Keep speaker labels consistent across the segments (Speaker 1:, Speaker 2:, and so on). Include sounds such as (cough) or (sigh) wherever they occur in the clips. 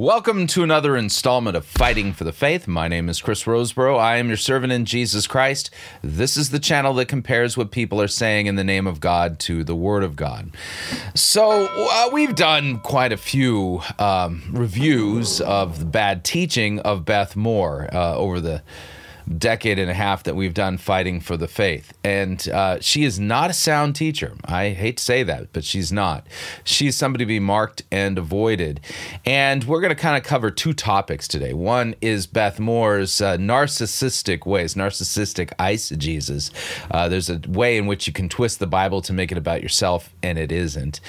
Speaker 1: Welcome to another installment of Fighting for the Faith. My name is Chris Rosebrough. I am your servant in Jesus Christ. This is the channel that compares what people are saying in the name of God to the Word of God. So, uh, we've done quite a few um, reviews of the bad teaching of Beth Moore uh, over the decade and a half that we've done fighting for the faith. And uh, she is not a sound teacher. I hate to say that, but she's not. She's somebody to be marked and avoided. And we're going to kind of cover two topics today. One is Beth Moore's uh, narcissistic ways, narcissistic eisegesis. Uh, there's a way in which you can twist the Bible to make it about yourself, and it isn't.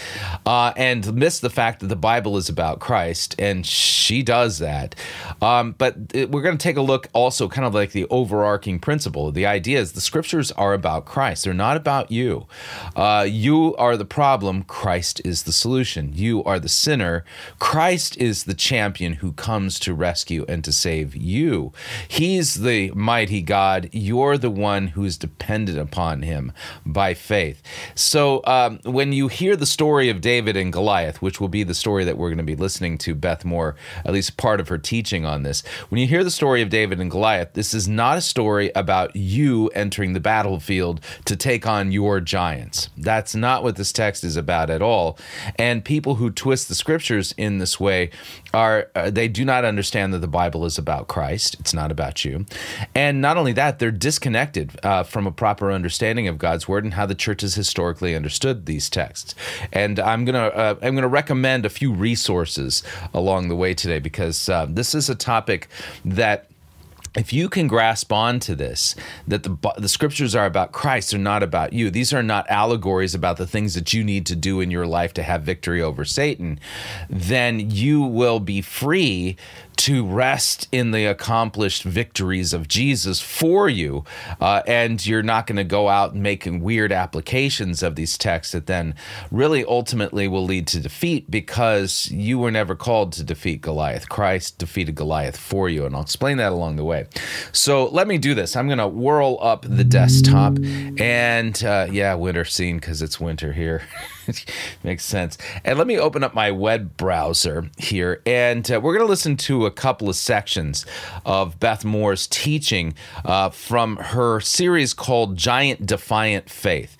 Speaker 1: Uh, and miss the fact that the Bible is about Christ, and she does that. Um, but it, we're going to take a look also kind of like the overarching principle. The idea is the scriptures are about Christ, they're not about you. Uh, you are the problem, Christ is the solution. You are the sinner, Christ is the champion who comes to rescue and to save you. He's the mighty God, you're the one who's dependent upon him by faith. So um, when you hear the story of David and Goliath, which will be the story that we're going to be listening to Beth Moore, at least part of her teaching on this, when you hear the story of David and Goliath, this is not a story about you entering the battlefield to take on your giants. That's not what this text is about at all. And people who twist the scriptures in this way are uh, they do not understand that the Bible is about Christ. It's not about you. And not only that, they're disconnected uh, from a proper understanding of God's word and how the church has historically understood these texts. And I'm gonna uh, I'm gonna recommend a few resources along the way today because uh, this is a topic that if you can grasp onto this that the the scriptures are about Christ they're not about you. These are not allegories about the things that you need to do in your life to have victory over Satan then you will be free to rest in the accomplished victories of Jesus for you. Uh, and you're not going to go out making weird applications of these texts that then really ultimately will lead to defeat because you were never called to defeat Goliath. Christ defeated Goliath for you. And I'll explain that along the way. So let me do this. I'm going to whirl up the desktop. And uh, yeah, winter scene because it's winter here. (laughs) (laughs) Makes sense. And let me open up my web browser here. And uh, we're going to listen to a couple of sections of Beth Moore's teaching uh, from her series called Giant Defiant Faith.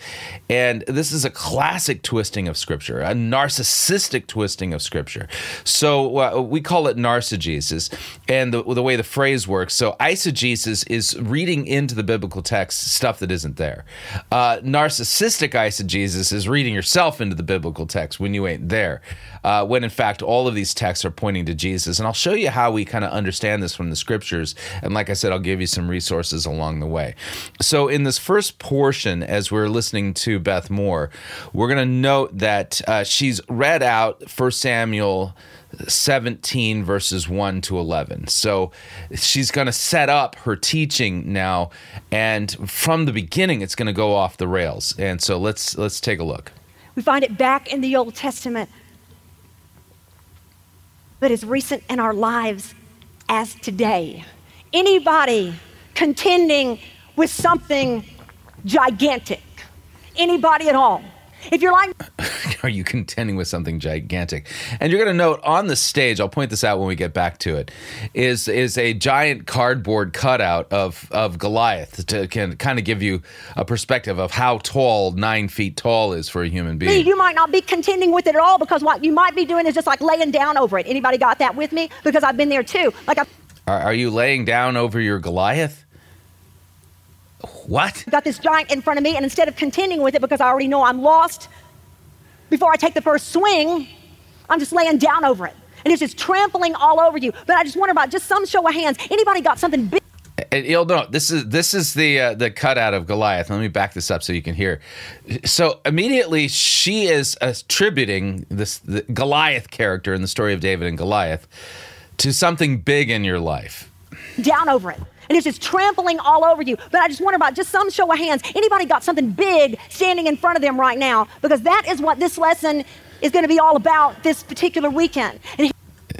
Speaker 1: And this is a classic twisting of Scripture, a narcissistic twisting of Scripture. So uh, we call it narcigesis. And the, the way the phrase works so eisegesis is reading into the biblical text stuff that isn't there. Uh, narcissistic eisegesis is reading yourself into the biblical text when you ain't there. Uh, when in fact, all of these texts are pointing to Jesus. And I'll show you how we kind of understand this from the scriptures. And like I said, I'll give you some resources along the way. So, in this first portion, as we're listening to Beth Moore, we're going to note that uh, she's read out 1 Samuel 17 verses 1 to 11. So she's going to set up her teaching now and from the beginning it's going to go off the rails. And so let's let's take a look.
Speaker 2: We find it back in the Old Testament, but as recent in our lives as today. Anybody contending with something gigantic, anybody at all. If you're like, (laughs)
Speaker 1: are you contending with something gigantic? And you're going to note on the stage, I'll point this out when we get back to it, is is a giant cardboard cutout of of Goliath to can kind of give you a perspective of how tall nine feet tall is for a human being.
Speaker 2: You might not be contending with it at all because what you might be doing is just like laying down over it. Anybody got that with me? Because I've been there too. Like, I
Speaker 1: are, are you laying down over your Goliath? What?
Speaker 2: Got this giant in front of me, and instead of contending with it because I already know I'm lost, before I take the first swing, I'm just laying down over it. And it's just trampling all over you. But I just wonder about just some show of hands. Anybody got something big?
Speaker 1: And you'll know this is this is the uh, the cutout of Goliath. Let me back this up so you can hear. So immediately she is attributing this the Goliath character in the story of David and Goliath to something big in your life.
Speaker 2: Down over it and it's just trampling all over you. But I just wonder about just some show of hands. Anybody got something big standing in front of them right now? Because that is what this lesson is going to be all about this particular weekend. And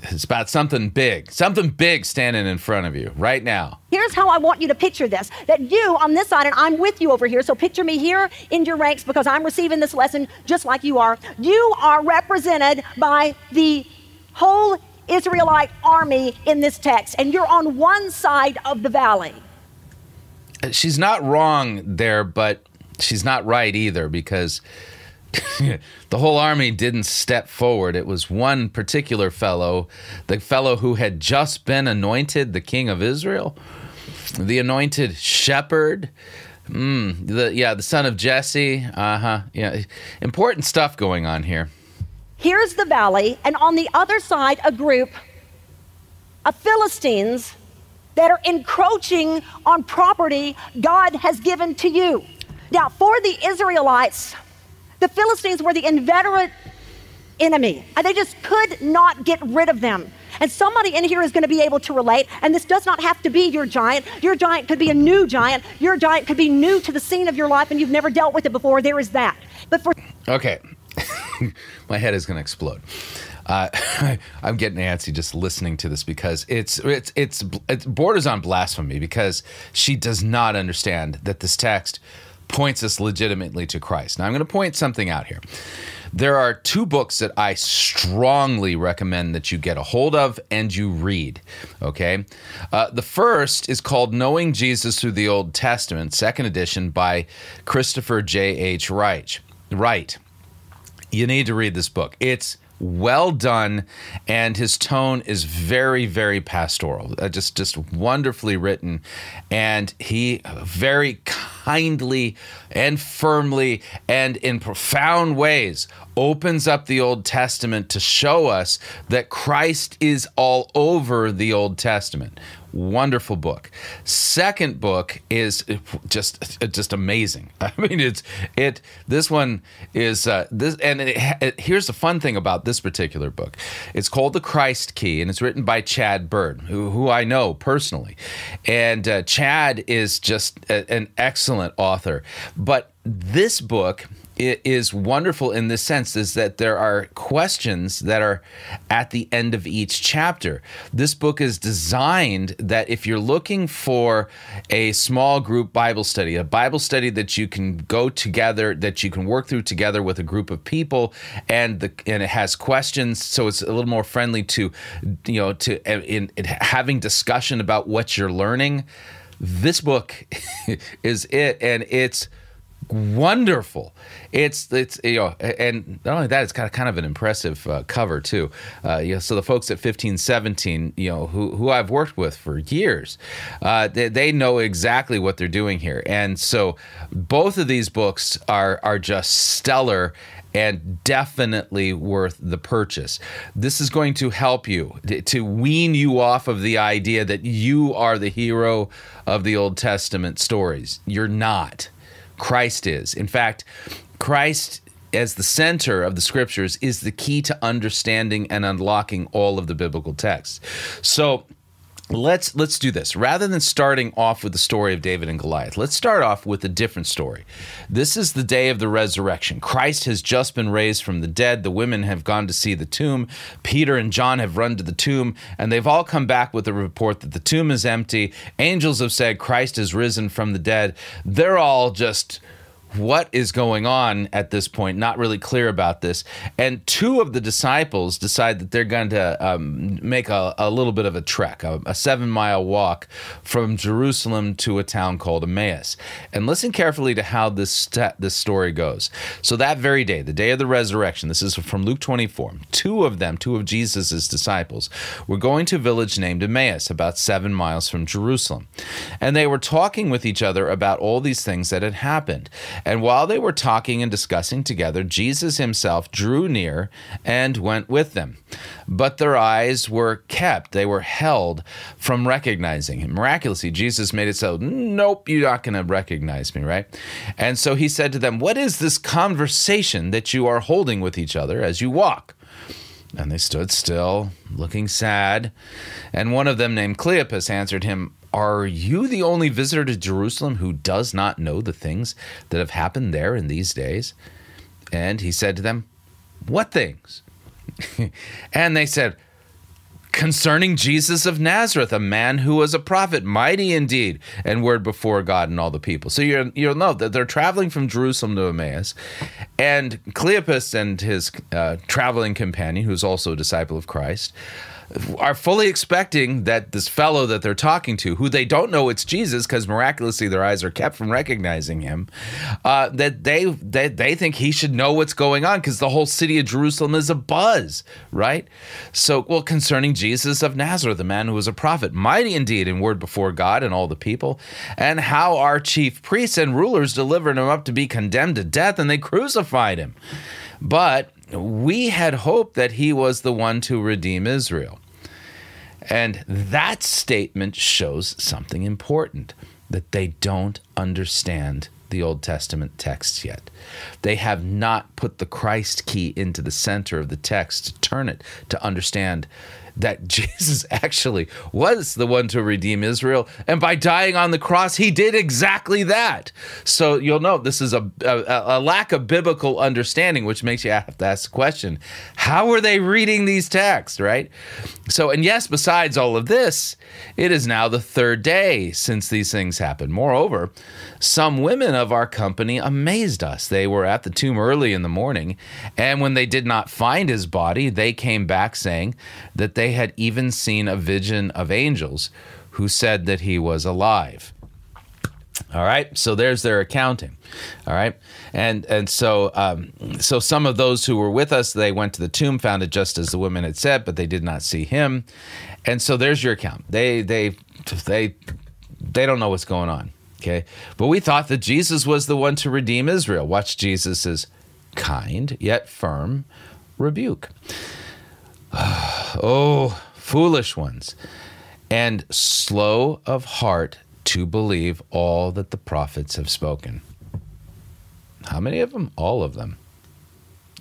Speaker 1: it's about something big, something big standing in front of you right now.
Speaker 2: Here's how I want you to picture this that you on this side, and I'm with you over here. So picture me here in your ranks because I'm receiving this lesson just like you are. You are represented by the whole Israelite army in this text, and you're on one side of the valley.
Speaker 1: She's not wrong there, but she's not right either because (laughs) the whole army didn't step forward. It was one particular fellow, the fellow who had just been anointed the king of Israel, the anointed shepherd. Mm, the yeah, the son of Jesse. Uh huh. Yeah, important stuff going on here.
Speaker 2: Here's the valley, and on the other side, a group of Philistines that are encroaching on property God has given to you. Now, for the Israelites, the Philistines were the inveterate enemy, and they just could not get rid of them. And somebody in here is going to be able to relate. And this does not have to be your giant. Your giant could be a new giant. Your giant could be new to the scene of your life and you've never dealt with it before. There is that. But for.
Speaker 1: Okay. (laughs) My head is going to explode. Uh, (laughs) I'm getting antsy just listening to this because it's it's it's it borders on blasphemy because she does not understand that this text points us legitimately to Christ. Now I'm going to point something out here. There are two books that I strongly recommend that you get a hold of and you read. Okay. Uh, the first is called Knowing Jesus Through the Old Testament, second edition by Christopher J.H. Wright. Right. You need to read this book. It's well done and his tone is very very pastoral uh, just just wonderfully written and he very kindly and firmly and in profound ways opens up the Old Testament to show us that Christ is all over the Old Testament. Wonderful book. Second book is just just amazing. (laughs) I mean, it's it. This one is uh, this, and it, it, here's the fun thing about this particular book. It's called The Christ Key, and it's written by Chad Bird, who, who I know personally. And uh, Chad is just a, an excellent author. But this book is wonderful in this sense is that there are questions that are at the end of each chapter. This book is designed that if you're looking for a small group Bible study, a Bible study that you can go together, that you can work through together with a group of people, and the and it has questions, so it's a little more friendly to, you know, to in, in having discussion about what you're learning. This book (laughs) is it, and it's wonderful. It's it's you know, and not only that, it's got kind of an impressive uh, cover too. Uh, you know, so the folks at fifteen seventeen, you know, who who I've worked with for years, uh, they, they know exactly what they're doing here, and so both of these books are are just stellar and definitely worth the purchase. This is going to help you to wean you off of the idea that you are the hero of the Old Testament stories. You're not. Christ is. In fact, Christ as the center of the scriptures is the key to understanding and unlocking all of the biblical texts. So, let's let's do this. Rather than starting off with the story of david and goliath let's start off with a different story. This is the day of the resurrection. Christ has just been raised from the dead. The women have gone to see the tomb. Peter and john have run to the tomb and they've all come back with a report that the tomb is empty. Angels have said christ has risen from the dead. They're all just what is going on at this point, not really clear about this. And two of the disciples decide that they're going to um, make a, a, little bit of a trek, a, a seven mile walk from Jerusalem to a town called Emmaus. And listen carefully to how this, st- this story goes. So, that very day, the day of the resurrection, this is from Luke 24, two of them, two of Jesus' disciples, were going to a village named Emmaus, about seven miles from Jerusalem. And they were talking with each other about all these things that had happened. And while they were talking and discussing together, Jesus himself drew near and went with them. But their eyes were kept, they were held from recognizing him. Miraculously, Jesus made it so, nope, you're not going to recognize me, right? And so he said to them, What is this conversation that you are holding with each other as you walk? And they stood still, looking sad. And one of them, named Cleopas, answered him, are you the only visitor to Jerusalem who does not know the things that have happened there in these days? And he said to them, What things? (laughs) and they said, concerning Jesus of Nazareth, a man who was a prophet, mighty indeed, and word before God and all the people. So you you'll know that they're traveling from Jerusalem to Emmaus, and Cleopas and his uh, traveling companion, who's also a disciple of Christ, are fully expecting that this fellow that they're talking to, who they don't know it's Jesus because miraculously their eyes are kept from recognizing him, uh, that they, they they think he should know what's going on because the whole city of Jerusalem is a buzz, right? So, well, concerning Jesus of Nazareth, the man who was a prophet, mighty indeed in word before God and all the people, and how our chief priests and rulers delivered him up to be condemned to death, and they crucified him. But we had hoped that he was the one to redeem Israel. And that statement shows something important that they don't understand the Old Testament texts yet. They have not put the Christ key into the center of the text to turn it to understand that (laughs) Jesus actually was the one to redeem Israel. And by dying on the cross, he did exactly that. So you'll note this is a, a, a, lack of biblical understanding, which makes you have to ask the question how are they reading these texts, right? So, and yes, besides all of this, it is now the third day since these things happened. Moreover, some women of our company amazed us. They were at the tomb early in the morning, and when they did not find his body, they came back saying that they had even seen a vision of angels who said that he was alive. All right, so there's their accounting. All right, and and so um, so some of those who were with us, they went to the tomb, found it just as the women had said, but they did not see him. And so there's your account. They they they they don't know what's going on. Okay. But we thought that Jesus was the one to redeem Israel. Watch Jesus's kind yet firm rebuke. (sighs) oh, foolish ones, and slow of heart to believe all that the prophets have spoken. How many of them? All of them.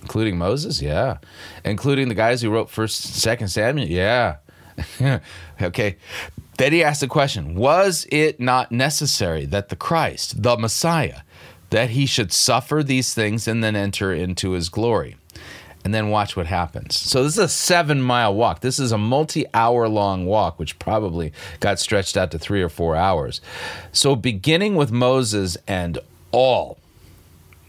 Speaker 1: Including Moses? Yeah. Including the guys who wrote 1st, 2nd Samuel? Yeah. (laughs) okay. Then he asked the question Was it not necessary that the Christ, the Messiah, that he should suffer these things and then enter into his glory? And then watch what happens. So, this is a seven mile walk. This is a multi hour long walk, which probably got stretched out to three or four hours. So, beginning with Moses and all,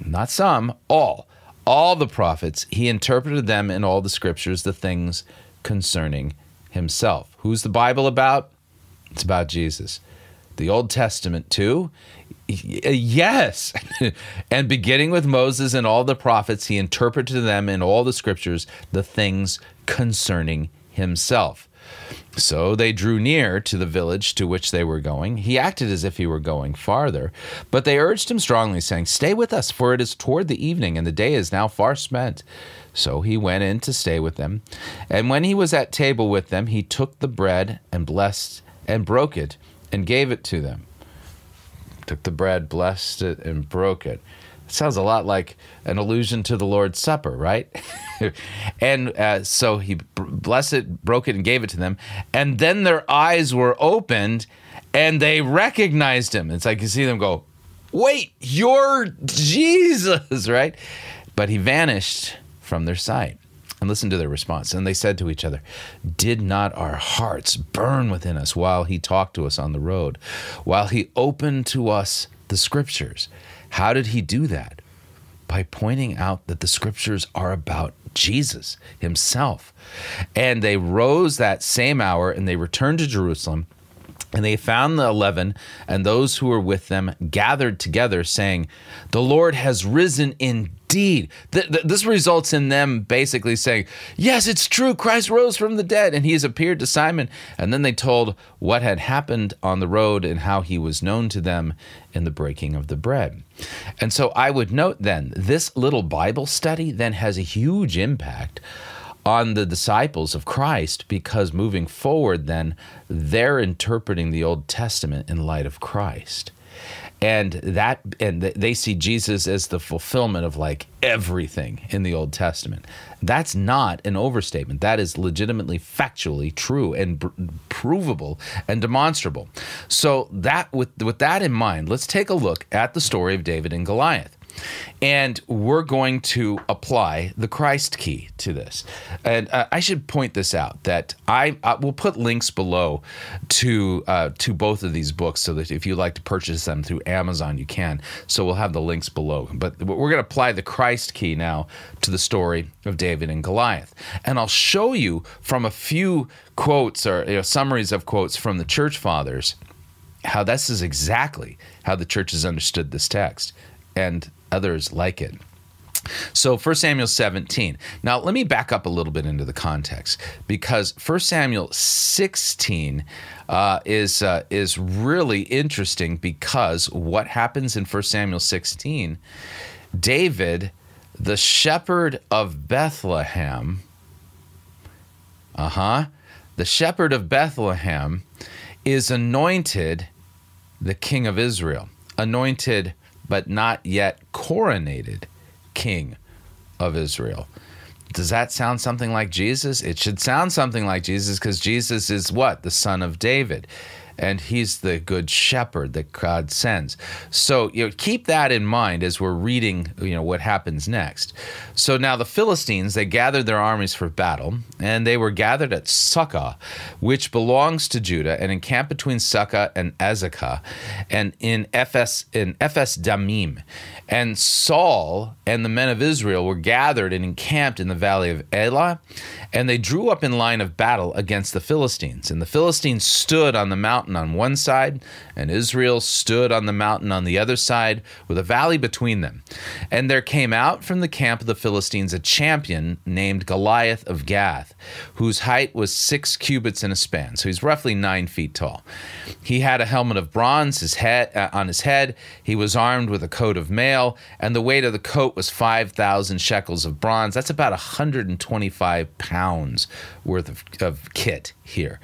Speaker 1: not some, all, all the prophets, he interpreted them in all the scriptures, the things concerning himself. Who's the Bible about? It's about Jesus. The Old Testament, too? Yes. (laughs) and beginning with Moses and all the prophets, he interpreted to them in all the scriptures the things concerning himself. So they drew near to the village to which they were going. He acted as if he were going farther, but they urged him strongly, saying, Stay with us, for it is toward the evening, and the day is now far spent. So he went in to stay with them. And when he was at table with them, he took the bread and blessed and broke it and gave it to them. Took the bread, blessed it, and broke it. it sounds a lot like an allusion to the Lord's Supper, right? (laughs) and uh, so he blessed it, broke it, and gave it to them. And then their eyes were opened and they recognized him. It's like you see them go, Wait, you're Jesus, (laughs) right? But he vanished from their sight. And listen to their response. And they said to each other, Did not our hearts burn within us while he talked to us on the road, while he opened to us the scriptures? How did he do that? By pointing out that the scriptures are about Jesus himself. And they rose that same hour and they returned to Jerusalem. And they found the eleven and those who were with them gathered together, saying, The Lord has risen indeed. Th- th- this results in them basically saying, Yes, it's true. Christ rose from the dead, and he has appeared to Simon. And then they told what had happened on the road and how he was known to them in the breaking of the bread. And so I would note then, this little Bible study then has a huge impact on the disciples of Christ because moving forward, then they're interpreting the Old Testament in light of Christ. And that, and they see Jesus as the fulfillment of like everything in the Old Testament. That's not an overstatement. That is legitimately factually true and pr- provable and demonstrable. So that, with with that in mind, let's take a look at the story of David and Goliath. And we're going to apply the Christ key to this. And uh, I should point this out that I, I will put links below to uh, to both of these books so that if you'd like to purchase them through Amazon, you can. So we'll have the links below. But we're going to apply the Christ key now to the story of David and Goliath. And I'll show you from a few quotes or you know, summaries of quotes from the church fathers how this is exactly how the church has understood this text and others like it. So 1 Samuel 17. Now let me back up a little bit into the context because 1 Samuel 16 uh, is uh, is really interesting because what happens in 1 Samuel 16, David, the shepherd of Bethlehem, uh huh, the shepherd of Bethlehem, is anointed the king of Israel, anointed but not yet coronated king of Israel. Does that sound something like Jesus? It should sound something like Jesus because Jesus is what? The son of David and he's the good shepherd that God sends. So you know, keep that in mind as we're reading, you know, what happens next. So now the Philistines they gathered their armies for battle, and they were gathered at Succah, which belongs to Judah, and encamped between Succah and Azekah, and in Ephes in Ephes Dammim. And Saul and the men of Israel were gathered and encamped in the valley of Elah, and they drew up in line of battle against the Philistines. And the Philistines stood on the mountain on one side, and Israel stood on the mountain on the other side, with a valley between them. And there came out from the camp of the Philistines a champion named Goliath of Gath, whose height was six cubits in a span, so he's roughly nine feet tall. He had a helmet of bronze his head, uh, on his head. He was armed with a coat of mail, and the weight of the coat was 5,000 shekels of bronze. That's about 125 pounds worth of, of kit here.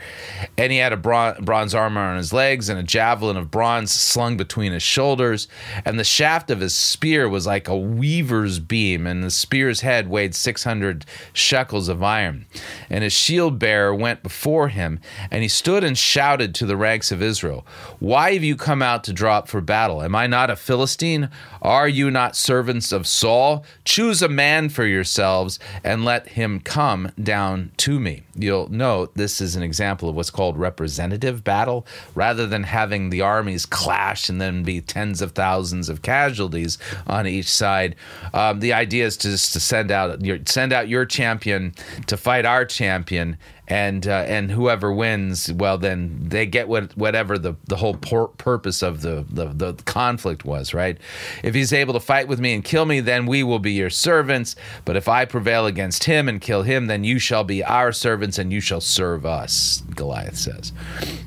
Speaker 1: And he had a bronze armor on his legs and a javelin of bronze slung between his shoulders. And the shaft of his spear was like a weaver's beam, and the spear's head weighed 600 shekels of iron. And his shield bearer went before him, and he stood and shouted to the ranks of Israel, Why have you come out to draw up for battle? Am I not a Philistine? Are you not servants of Saul? Choose a man for yourselves and let him come down to me. You'll note this is an example of what's called representative battle. Rather than having the armies clash and then be tens of thousands of casualties on each side, um, the idea is just to send out your send out your champion to fight our champion and uh, and whoever wins, well, then they get what whatever the the whole purpose of the, the the conflict was, right? If he's able to fight with me and kill me, then we will be your servants. But if I prevail against him and kill him, then you shall be our servants and you shall serve us. Goliath says,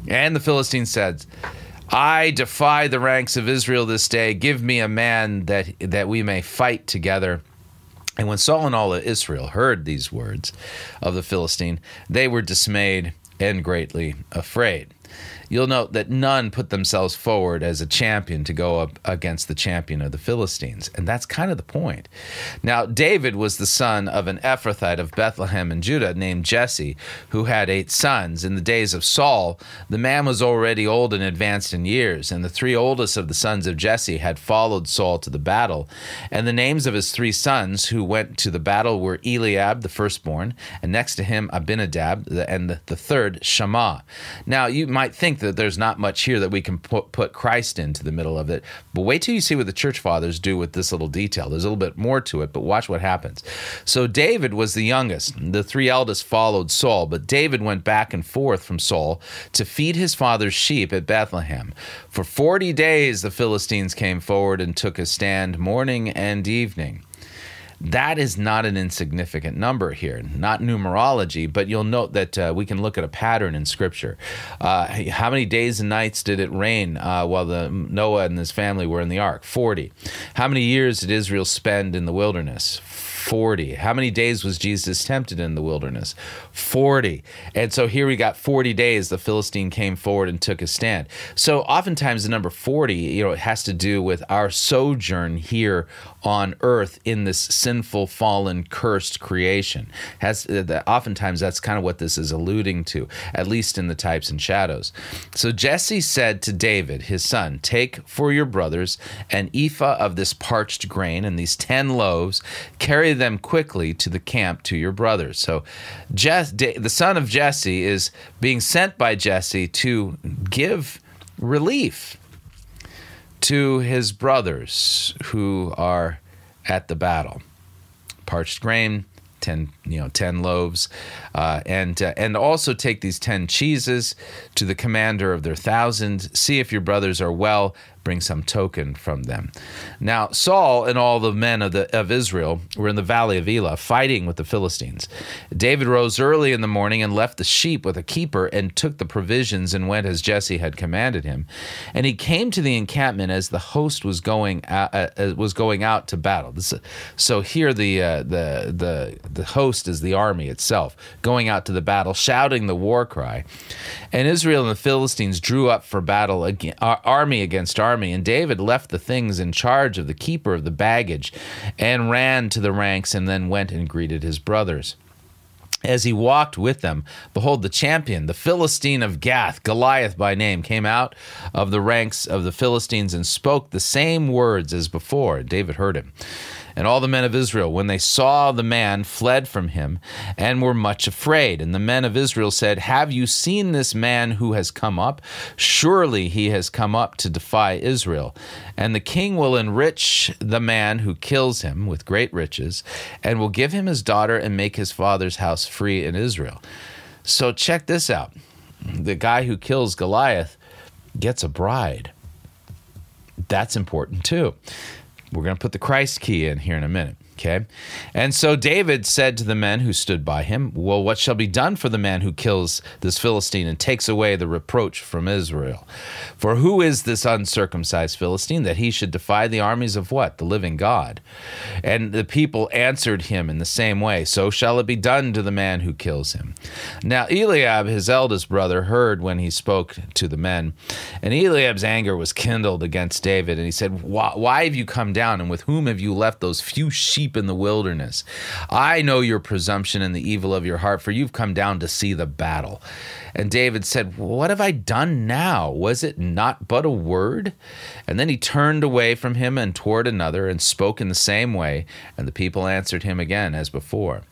Speaker 1: and the Philistine said. I defy the ranks of Israel this day. Give me a man that that we may fight together. And when Saul and all of Israel heard these words of the Philistine, they were dismayed and greatly afraid you'll note that none put themselves forward as a champion to go up against the champion of the Philistines. And that's kind of the point. Now, David was the son of an Ephrathite of Bethlehem in Judah named Jesse, who had eight sons. In the days of Saul, the man was already old and advanced in years, and the three oldest of the sons of Jesse had followed Saul to the battle. And the names of his three sons who went to the battle were Eliab, the firstborn, and next to him Abinadab, and the third Shammah. Now, you might think that there's not much here that we can put, put Christ into the middle of it. But wait till you see what the church fathers do with this little detail. There's a little bit more to it, but watch what happens. So David was the youngest. The three eldest followed Saul, but David went back and forth from Saul to feed his father's sheep at Bethlehem. For 40 days the Philistines came forward and took a stand morning and evening. That is not an insignificant number here, not numerology, but you'll note that uh, we can look at a pattern in Scripture. Uh, how many days and nights did it rain uh, while the Noah and his family were in the ark? 40. How many years did Israel spend in the wilderness? 40. How many days was Jesus tempted in the wilderness? 40. And so here we got 40 days the Philistine came forward and took a stand. So oftentimes the number 40, you know, it has to do with our sojourn here on earth in this sinful, fallen, cursed creation. Has uh, oftentimes that's kind of what this is alluding to, at least in the types and shadows. So Jesse said to David, his son, Take for your brothers an ephah of this parched grain and these ten loaves, carry them quickly to the camp to your brothers. So the son of Jesse is being sent by Jesse to give relief to his brothers who are at the battle. Parched grain, ten you know ten loaves, uh, and uh, and also take these ten cheeses to the commander of their thousand. See if your brothers are well, bring some token from them. Now, Saul and all the men of, the, of Israel were in the valley of Elah fighting with the Philistines. David rose early in the morning and left the sheep with a keeper and took the provisions and went as Jesse had commanded him. And he came to the encampment as the host was going out, uh, uh was going out to battle. This, so here the, uh, the, the, the host is the army itself going out to the battle, shouting the war cry. And Israel and the Philistines drew up for battle, again, uh, army against army, and David left the things in charge of the keeper of the baggage and ran to the ranks and then went and greeted his brothers. As he walked with them, behold, the champion, the Philistine of Gath, Goliath by name, came out of the ranks of the Philistines and spoke the same words as before. David heard him. And all the men of Israel, when they saw the man, fled from him and were much afraid. And the men of Israel said, Have you seen this man who has come up? Surely he has come up to defy Israel. And the king will enrich the man who kills him with great riches, and will give him his daughter and make his father's house free in Israel. So check this out the guy who kills Goliath gets a bride. That's important too. We're going to put the Christ key in here in a minute. Okay. And so David said to the men who stood by him, Well, what shall be done for the man who kills this Philistine and takes away the reproach from Israel? For who is this uncircumcised Philistine that he should defy the armies of what? The living God. And the people answered him in the same way, So shall it be done to the man who kills him. Now Eliab, his eldest brother, heard when he spoke to the men. And Eliab's anger was kindled against David. And he said, Why, why have you come down? And with whom have you left those few sheep? Sheep in the wilderness. I know your presumption and the evil of your heart, for you've come down to see the battle. And David said, What have I done now? Was it not but a word? And then he turned away from him and toward another and spoke in the same way. And the people answered him again as before.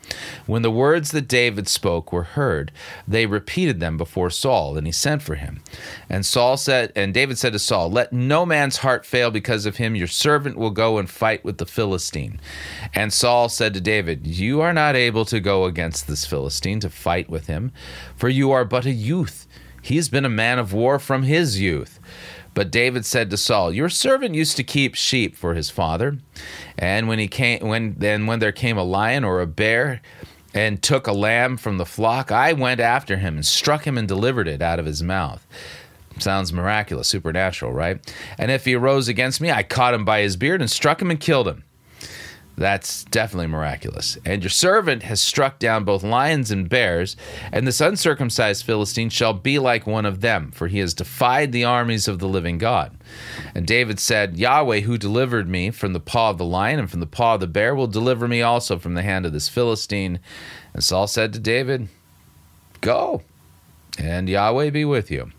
Speaker 1: When the words that David spoke were heard, they repeated them before Saul, and he sent for him. And Saul said, and David said to Saul, Let no man's heart fail because of him. Your servant will go and fight with the Philistine. And Saul said to David, You are not able to go against this Philistine to fight with him, for you are but a youth. He has been a man of war from his youth. But David said to Saul, Your servant used to keep sheep for his father, and when he came when then when there came a lion or a bear and took a lamb from the flock, I went after him and struck him and delivered it out of his mouth. Sounds miraculous, supernatural, right? And if he arose against me, I caught him by his beard and struck him and killed him. That's definitely miraculous. And your servant has struck down both lions and bears, and this uncircumcised Philistine shall be like one of them, for he has defied the armies of the living God. And David said, Yahweh, who delivered me from the paw of the lion and from the paw of the bear, will deliver me also from the hand of this Philistine. And Saul said to David, Go, and Yahweh be with you.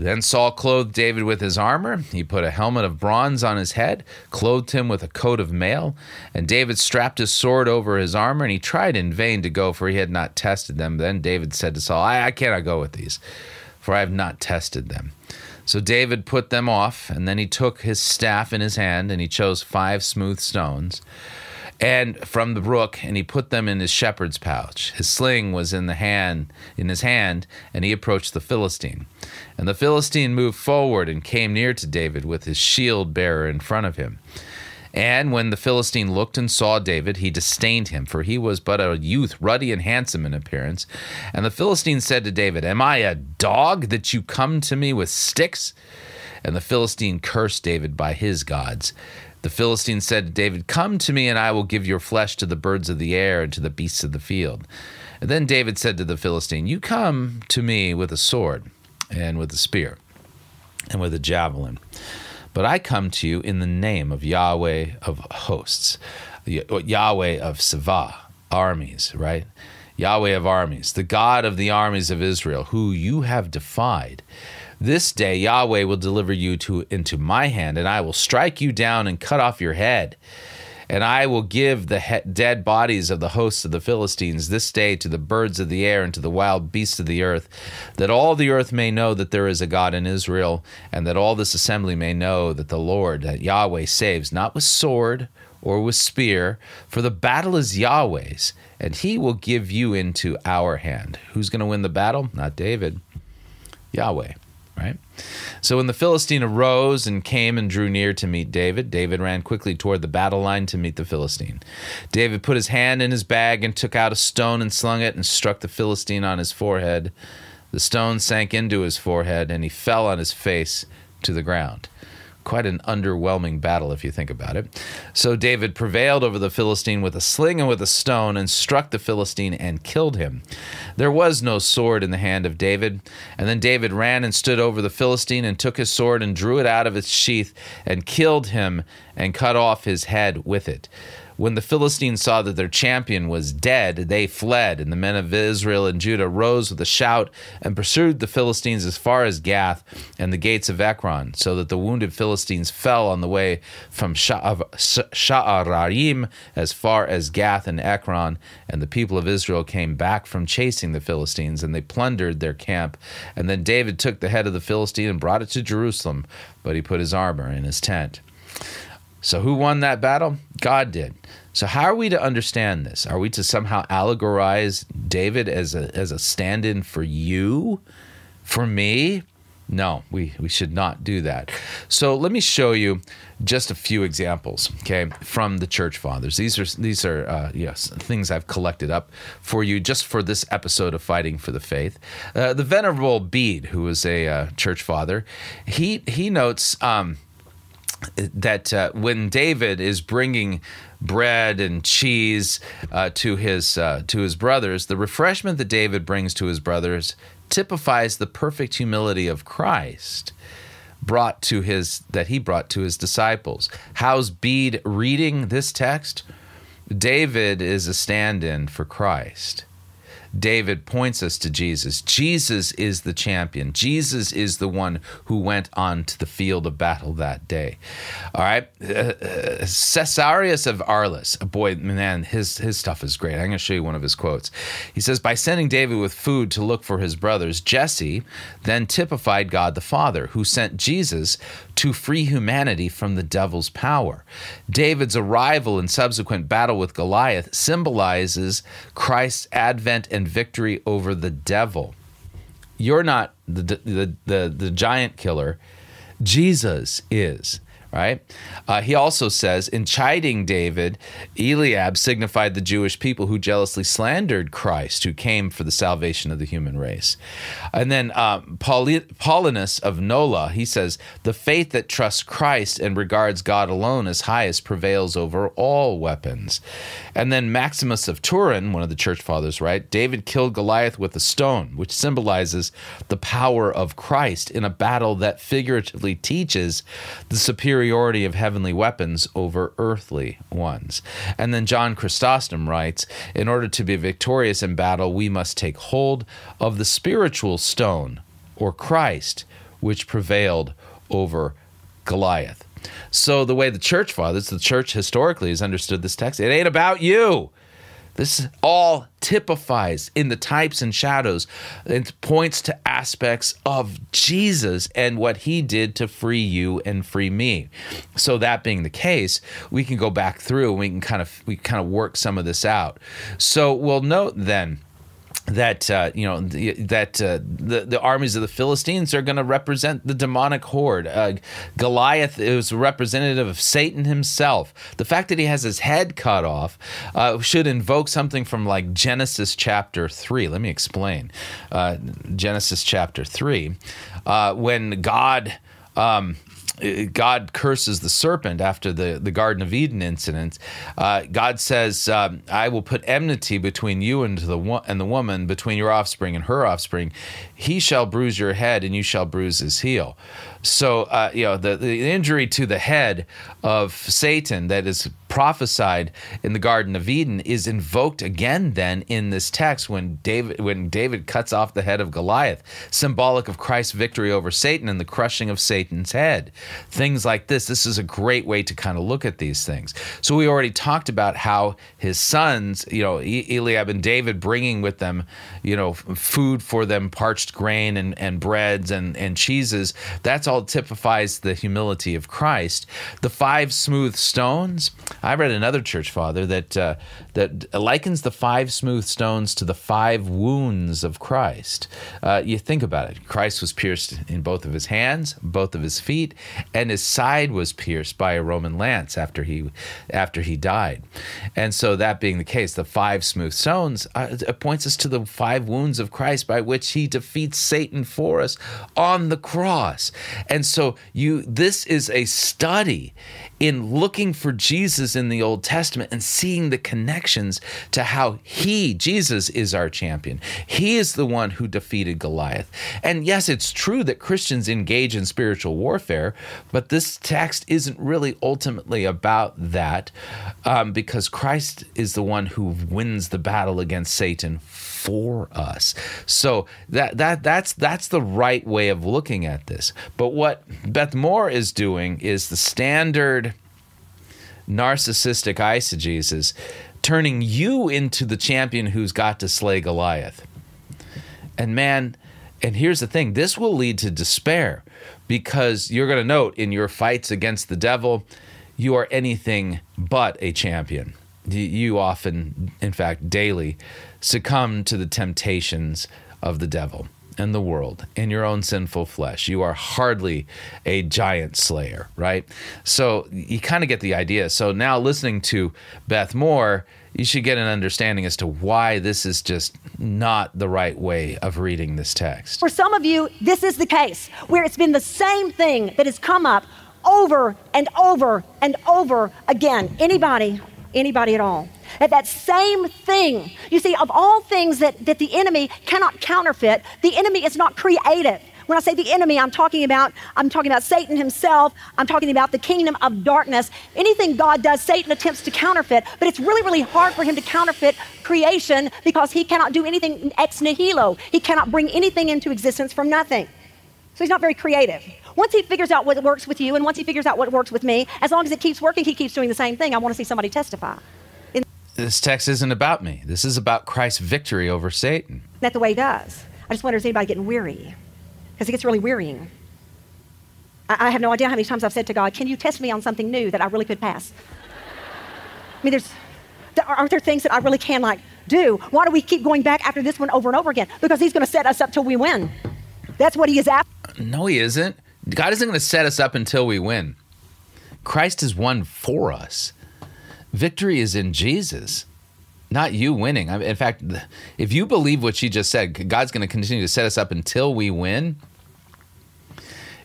Speaker 1: Then Saul clothed David with his armor. He put a helmet of bronze on his head, clothed him with a coat of mail. And David strapped his sword over his armor, and he tried in vain to go, for he had not tested them. Then David said to Saul, I, I cannot go with these, for I have not tested them. So David put them off, and then he took his staff in his hand, and he chose five smooth stones and from the brook and he put them in his shepherd's pouch his sling was in the hand in his hand and he approached the philistine and the philistine moved forward and came near to david with his shield bearer in front of him and when the Philistine looked and saw David, he disdained him, for he was but a youth, ruddy and handsome in appearance. And the Philistine said to David, Am I a dog that you come to me with sticks? And the Philistine cursed David by his gods. The Philistine said to David, Come to me, and I will give your flesh to the birds of the air and to the beasts of the field. And then David said to the Philistine, You come to me with a sword and with a spear and with a javelin. But I come to you in the name of Yahweh of hosts, Yahweh of Savah, armies, right? Yahweh of armies, the God of the armies of Israel, who you have defied. This day Yahweh will deliver you to, into my hand, and I will strike you down and cut off your head. And I will give the he- dead bodies of the hosts of the Philistines this day to the birds of the air and to the wild beasts of the earth, that all the earth may know that there is a God in Israel, and that all this assembly may know that the Lord, that Yahweh, saves, not with sword or with spear, for the battle is Yahweh's, and he will give you into our hand. Who's going to win the battle? Not David, Yahweh? So when the Philistine arose and came and drew near to meet David, David ran quickly toward the battle line to meet the Philistine. David put his hand in his bag and took out a stone and slung it and struck the Philistine on his forehead. The stone sank into his forehead and he fell on his face to the ground quite an underwhelming battle if you think about it. So David prevailed over the Philistine with a sling and with a stone and struck the Philistine and killed him. There was no sword in the hand of David. And then David ran and stood over the Philistine and took his sword and drew it out of its sheath and killed him and cut off his head with it. When the Philistines saw that their champion was dead, they fled, and the men of Israel and Judah rose with a shout and pursued the Philistines as far as Gath and the gates of Ekron, so that the wounded Philistines fell on the way from Sha'araim as far as Gath and Ekron, and the people of Israel came back from chasing the Philistines, and they plundered their camp. And then David took the head of the Philistine and brought it to Jerusalem, but he put his armor in his tent. So, who won that battle? God did. So, how are we to understand this? Are we to somehow allegorize David as a, as a stand in for you, for me? No, we, we should not do that. So let me show you just a few examples, okay, from the church fathers. These are these are uh, yes things I've collected up for you just for this episode of Fighting for the Faith. Uh, the Venerable Bede, who was a uh, church father, he he notes. Um, that uh, when David is bringing bread and cheese uh, to his uh, to his brothers, the refreshment that David brings to his brothers typifies the perfect humility of Christ brought to his that he brought to his disciples. How's Bede reading this text? David is a stand-in for Christ. David points us to Jesus. Jesus is the champion. Jesus is the one who went on to the field of battle that day. All right. Uh, uh, Caesarius of Arles, boy, man, his, his stuff is great. I'm going to show you one of his quotes. He says, By sending David with food to look for his brothers, Jesse then typified God the Father, who sent Jesus to free humanity from the devil's power. David's arrival and subsequent battle with Goliath symbolizes Christ's advent and victory over the devil. You're not the, the, the, the giant killer, Jesus is right? Uh, he also says, in chiding David, Eliab signified the Jewish people who jealously slandered Christ, who came for the salvation of the human race. And then um, Paulinus of Nola, he says, the faith that trusts Christ and regards God alone as highest prevails over all weapons. And then Maximus of Turin, one of the church fathers, right? David killed Goliath with a stone, which symbolizes the power of Christ in a battle that figuratively teaches the superior superiority of heavenly weapons over earthly ones. And then John Chrysostom writes In order to be victorious in battle, we must take hold of the spiritual stone, or Christ, which prevailed over Goliath. So, the way the church fathers, the church historically has understood this text, it ain't about you. This all typifies in the types and shadows. and points to aspects of Jesus and what he did to free you and free me. So that being the case, we can go back through and we can kind of we kind of work some of this out. So we'll note then that uh, you know the, that uh, the the armies of the Philistines are going to represent the demonic horde. Uh, Goliath is representative of Satan himself. The fact that he has his head cut off uh, should invoke something from like Genesis chapter three. Let me explain. Uh, Genesis chapter three, uh, when God. Um, God curses the serpent after the, the Garden of Eden incident. Uh, God says, um, "I will put enmity between you and the wo- and the woman, between your offspring and her offspring. He shall bruise your head, and you shall bruise his heel." So, uh, you know, the, the injury to the head of Satan that is prophesied in the Garden of Eden is invoked again then in this text when David when David cuts off the head of Goliath, symbolic of Christ's victory over Satan and the crushing of Satan's head. Things like this. This is a great way to kind of look at these things. So we already talked about how his sons, you know, Eliab and David bringing with them, you know, food for them, parched grain and, and breads and, and cheeses. That's all typifies the humility of Christ. The five smooth stones. I read another church father that uh, that likens the five smooth stones to the five wounds of Christ. Uh, you think about it. Christ was pierced in both of his hands, both of his feet, and his side was pierced by a Roman lance after he after he died. And so that being the case, the five smooth stones uh, points us to the five wounds of Christ by which he defeats Satan for us on the cross. And so you this is a study in looking for Jesus in the Old Testament and seeing the connections to how he, Jesus, is our champion. He is the one who defeated Goliath. And yes, it's true that Christians engage in spiritual warfare, but this text isn't really ultimately about that um, because Christ is the one who wins the battle against Satan for us. So that that that's that's the right way of looking at this. But what Beth Moore is doing is the standard narcissistic eisegesis turning you into the champion who's got to slay Goliath. And man, and here's the thing, this will lead to despair because you're going to note in your fights against the devil, you are anything but a champion. You often, in fact, daily succumb to the temptations of the devil and the world in your own sinful flesh. You are hardly a giant slayer, right? So you kind of get the idea. So now listening to Beth Moore, you should get an understanding as to why this is just not the right way of reading this text.
Speaker 2: For some of you, this is the case where it's been the same thing that has come up over and over and over again. Anybody, anybody at all? At that same thing. You see, of all things that, that the enemy cannot counterfeit, the enemy is not creative. When I say the enemy, I'm talking about I'm talking about Satan himself. I'm talking about the kingdom of darkness. Anything God does, Satan attempts to counterfeit, but it's really really hard for him to counterfeit creation because he cannot do anything ex nihilo. He cannot bring anything into existence from nothing. So he's not very creative. Once he figures out what works with you and once he figures out what works with me, as long as it keeps working, he keeps doing the same thing. I want to see somebody testify
Speaker 1: this text isn't about me. This is about Christ's victory over Satan.
Speaker 2: That's the way he does. I just wonder is anybody getting weary? Because it gets really wearying. I, I, have no idea how many times I've said to God, Can you test me on something new that I really could pass? I mean, there's, there, aren't there things that I really can like do? Why do we keep going back after this one over and over again? Because he's going to set us up till we win. That's what he is after.
Speaker 1: No, he isn't. God isn't going to set us up until we win. Christ has won for us victory is in Jesus, not you winning. in fact, if you believe what she just said, God's going to continue to set us up until we win.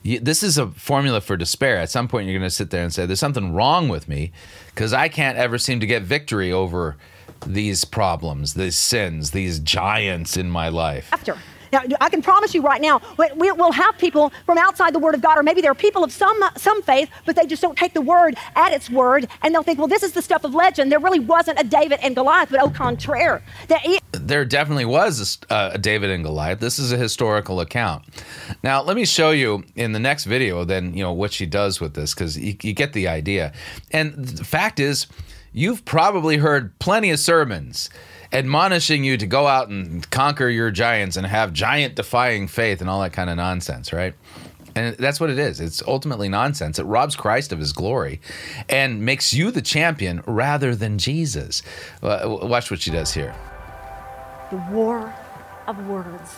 Speaker 1: this is a formula for despair. At some point, you're going to sit there and say, There's something wrong with me because I can't ever seem to get victory over these problems, these sins, these giants in my life.
Speaker 2: After. Now, I can promise you right now, we, will have people from outside the Word of God, or maybe there are people of some, some faith, but they just don't take the Word at its word, and they'll think, well, this is the stuff of legend. There really wasn't a David and Goliath, but au contraire.
Speaker 1: there definitely was a, uh, a David and Goliath. This is a historical account. Now, let me show you in the next video, then, you know, what she does with this, because you, you get the idea. And the fact is, you've probably heard plenty of sermons admonishing you to go out and conquer your giants and have giant defying faith and all that kind of nonsense, right? And that's what it is. It's ultimately nonsense. It robs Christ of his glory and makes you the champion rather than Jesus. Watch what she does here.
Speaker 2: The war of words.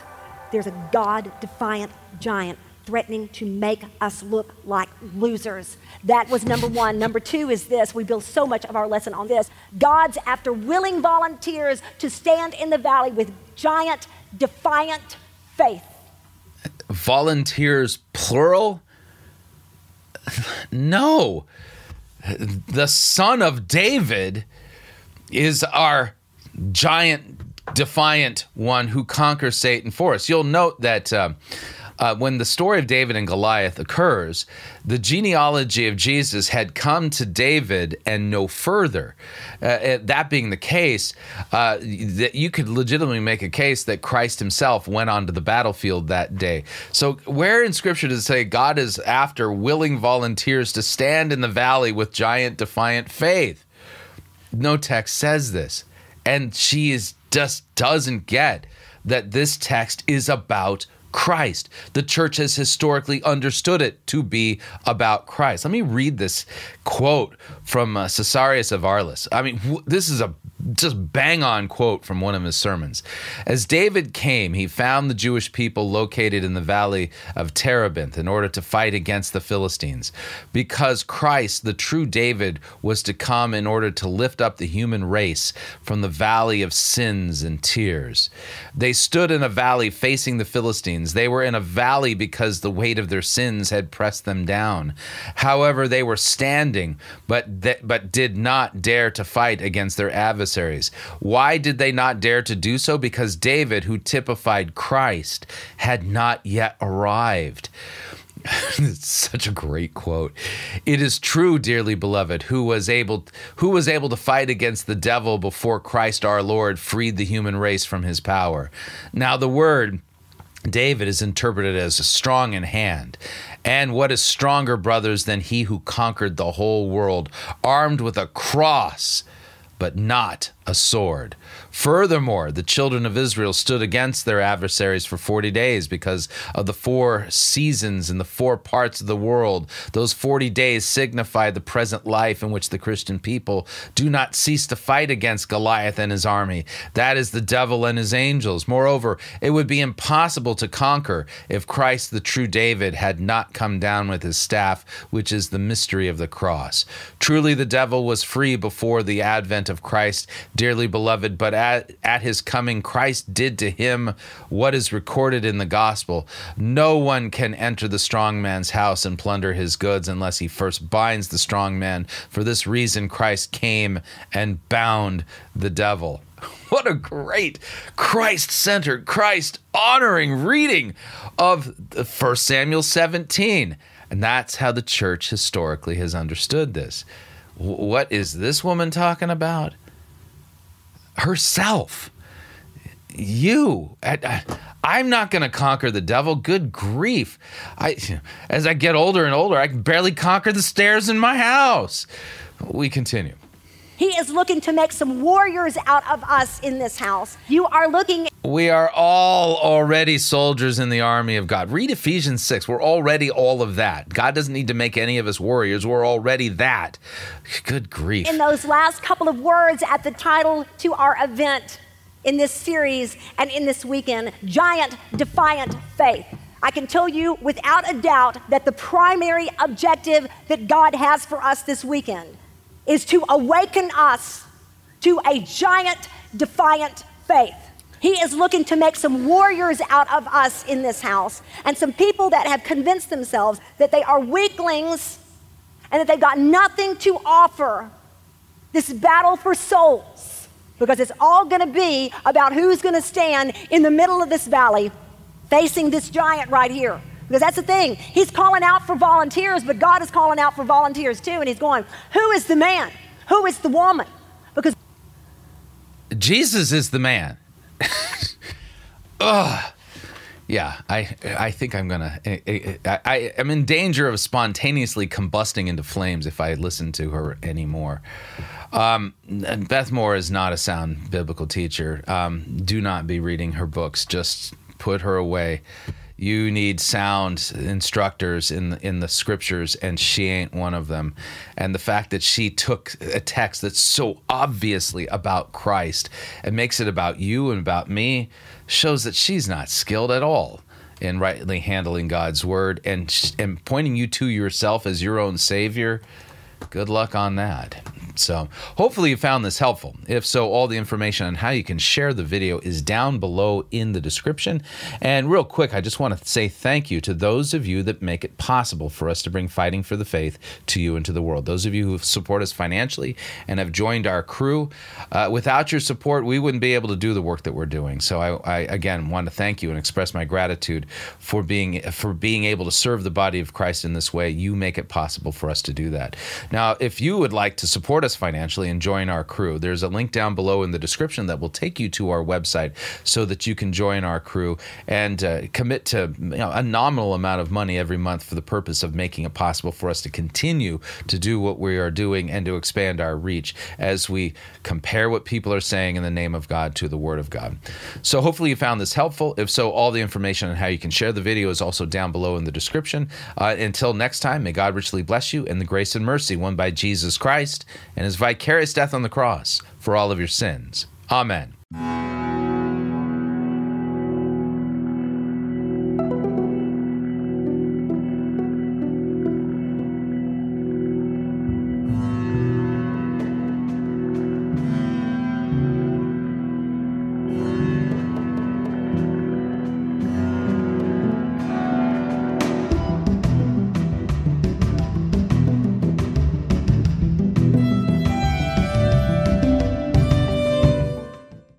Speaker 2: There's a God defiant giant threatening to make us look like losers. That was number one. Number two is this we build so much of our lesson on this. God's after willing volunteers to stand in the valley with giant, defiant faith.
Speaker 1: Volunteers, plural? (laughs) no. The son of David is our giant, defiant one who conquers Satan for us. You'll note that. Uh, uh, when the story of David and Goliath occurs, the genealogy of Jesus had come to David and no further. Uh, uh that being the case, uh, that you could legitimately make a case that Christ himself went onto the battlefield that day. So, where in Scripture does it say God is after willing volunteers to stand in the valley with giant, defiant faith? No text says this. And she is just doesn't get that this text is about Christ. The church has historically understood it to be about Christ. Let me read this quote from uh, Caesarius of Arles. I mean, this is a just bang on quote from one of his sermons. As David came, he found the Jewish people located in the valley of Terebinth in order to fight against the Philistines. Because Christ, the true David, was to come in order to lift up the human race from the valley of sins and tears. They stood in a valley facing the Philistines. They were in a valley because the weight of their sins had pressed them down. However, they were standing, but, th- but did not dare to fight against their adversaries adversaries. Why did they not dare to do so? Because David, who typified Christ, had not yet arrived. it's (laughs) such a great quote. It is true, dearly beloved, who was able who was able to fight against the devil before Christ our Lord freed the human race from his power. Now the word David is interpreted as strong in hand. And what is stronger, brothers, than he who conquered the whole world, armed with a cross, but not a sword. Furthermore, the children of Israel stood against their adversaries for 40 days because of the four seasons in the four parts of the world. Those 40 days signify the present life in which the Christian people do not cease to fight against Goliath and his army. That is the devil and his angels. Moreover, it would be impossible to conquer if Christ, the true David, had not come down with his staff, which is the mystery of the cross. Truly, the devil was free before the advent of Christ, dearly beloved, but at, at his coming, Christ did to him what is recorded in the gospel. No one can enter the strong man's house and plunder his goods unless he first binds the strong man. For this reason, Christ came and bound the devil. (laughs) What a great Christ centered, Christ honoring reading of 1 Samuel 17. And that's how the church historically has understood this. What is this woman talking about? Herself. You, I, am not going to conquer the devil. Good grief! I, as I get older and older, I can barely conquer the stairs in my house. We continue.
Speaker 2: He is looking to make some warriors out of us in this house. You are looking.
Speaker 1: We are all already soldiers in the army of God. Read Ephesians 6. We're already all of that. God doesn't need to make any of us warriors. We're already that. Good grief.
Speaker 2: In those last couple of words at the title to our event in this series and in this weekend Giant Defiant Faith. I can tell you without a doubt that the primary objective that God has for us this weekend is to awaken us to a giant, defiant faith. He is looking to make some warriors out of us in this house and some people that have convinced themselves that they are weaklings and that they've got nothing to offer this battle for souls because it's all going to be about who's going to stand in the middle of this valley facing this giant right here. Because that's the thing. He's calling out for volunteers, but God is calling out for volunteers too. And he's going, Who is the man? Who is the woman? Because
Speaker 1: Jesus is the man. (laughs) Ugh. Yeah, I I think I'm gonna I, I, I am in danger of spontaneously combusting into flames if I listen to her anymore. Um, Beth Moore is not a sound biblical teacher. Um, do not be reading her books. Just put her away you need sound instructors in in the scriptures and she ain't one of them. And the fact that she took a text that's so obviously about Christ and makes it about you and about me shows that she's not skilled at all in rightly handling God's word and and pointing you to yourself as your own savior. Good luck on that So, hopefully, you found this helpful. If so, all the information on how you can share the video is down below in the description. And, real quick, I just want to say thank you to those of you that make it possible for us to bring Fighting for the Faith to you and to the world. Those of you who support us financially and have joined our crew. Uh, without your support, we wouldn't be able to do the work that we're doing. So, I, I again want to thank you and express my gratitude for being for being able to serve the body of Christ in this way. You make it possible for us to do that. Now, if you would like to support us financially and join our crew, there's a link down below in the description that will take you to our website so that you can join our crew and uh, commit to you know, a nominal amount of money every month for the purpose of making it possible for us to continue to do what we are doing and to expand our reach as we compare what people are saying in the name of God to the Word of God. So, hopefully, you found this helpful. If so, all the information on how you can share the video is also down below in the description. Uh, until next time, may God richly bless you in the grace and mercy won by Jesus Christ and his vicarious death on the cross for all of your sins. Amen.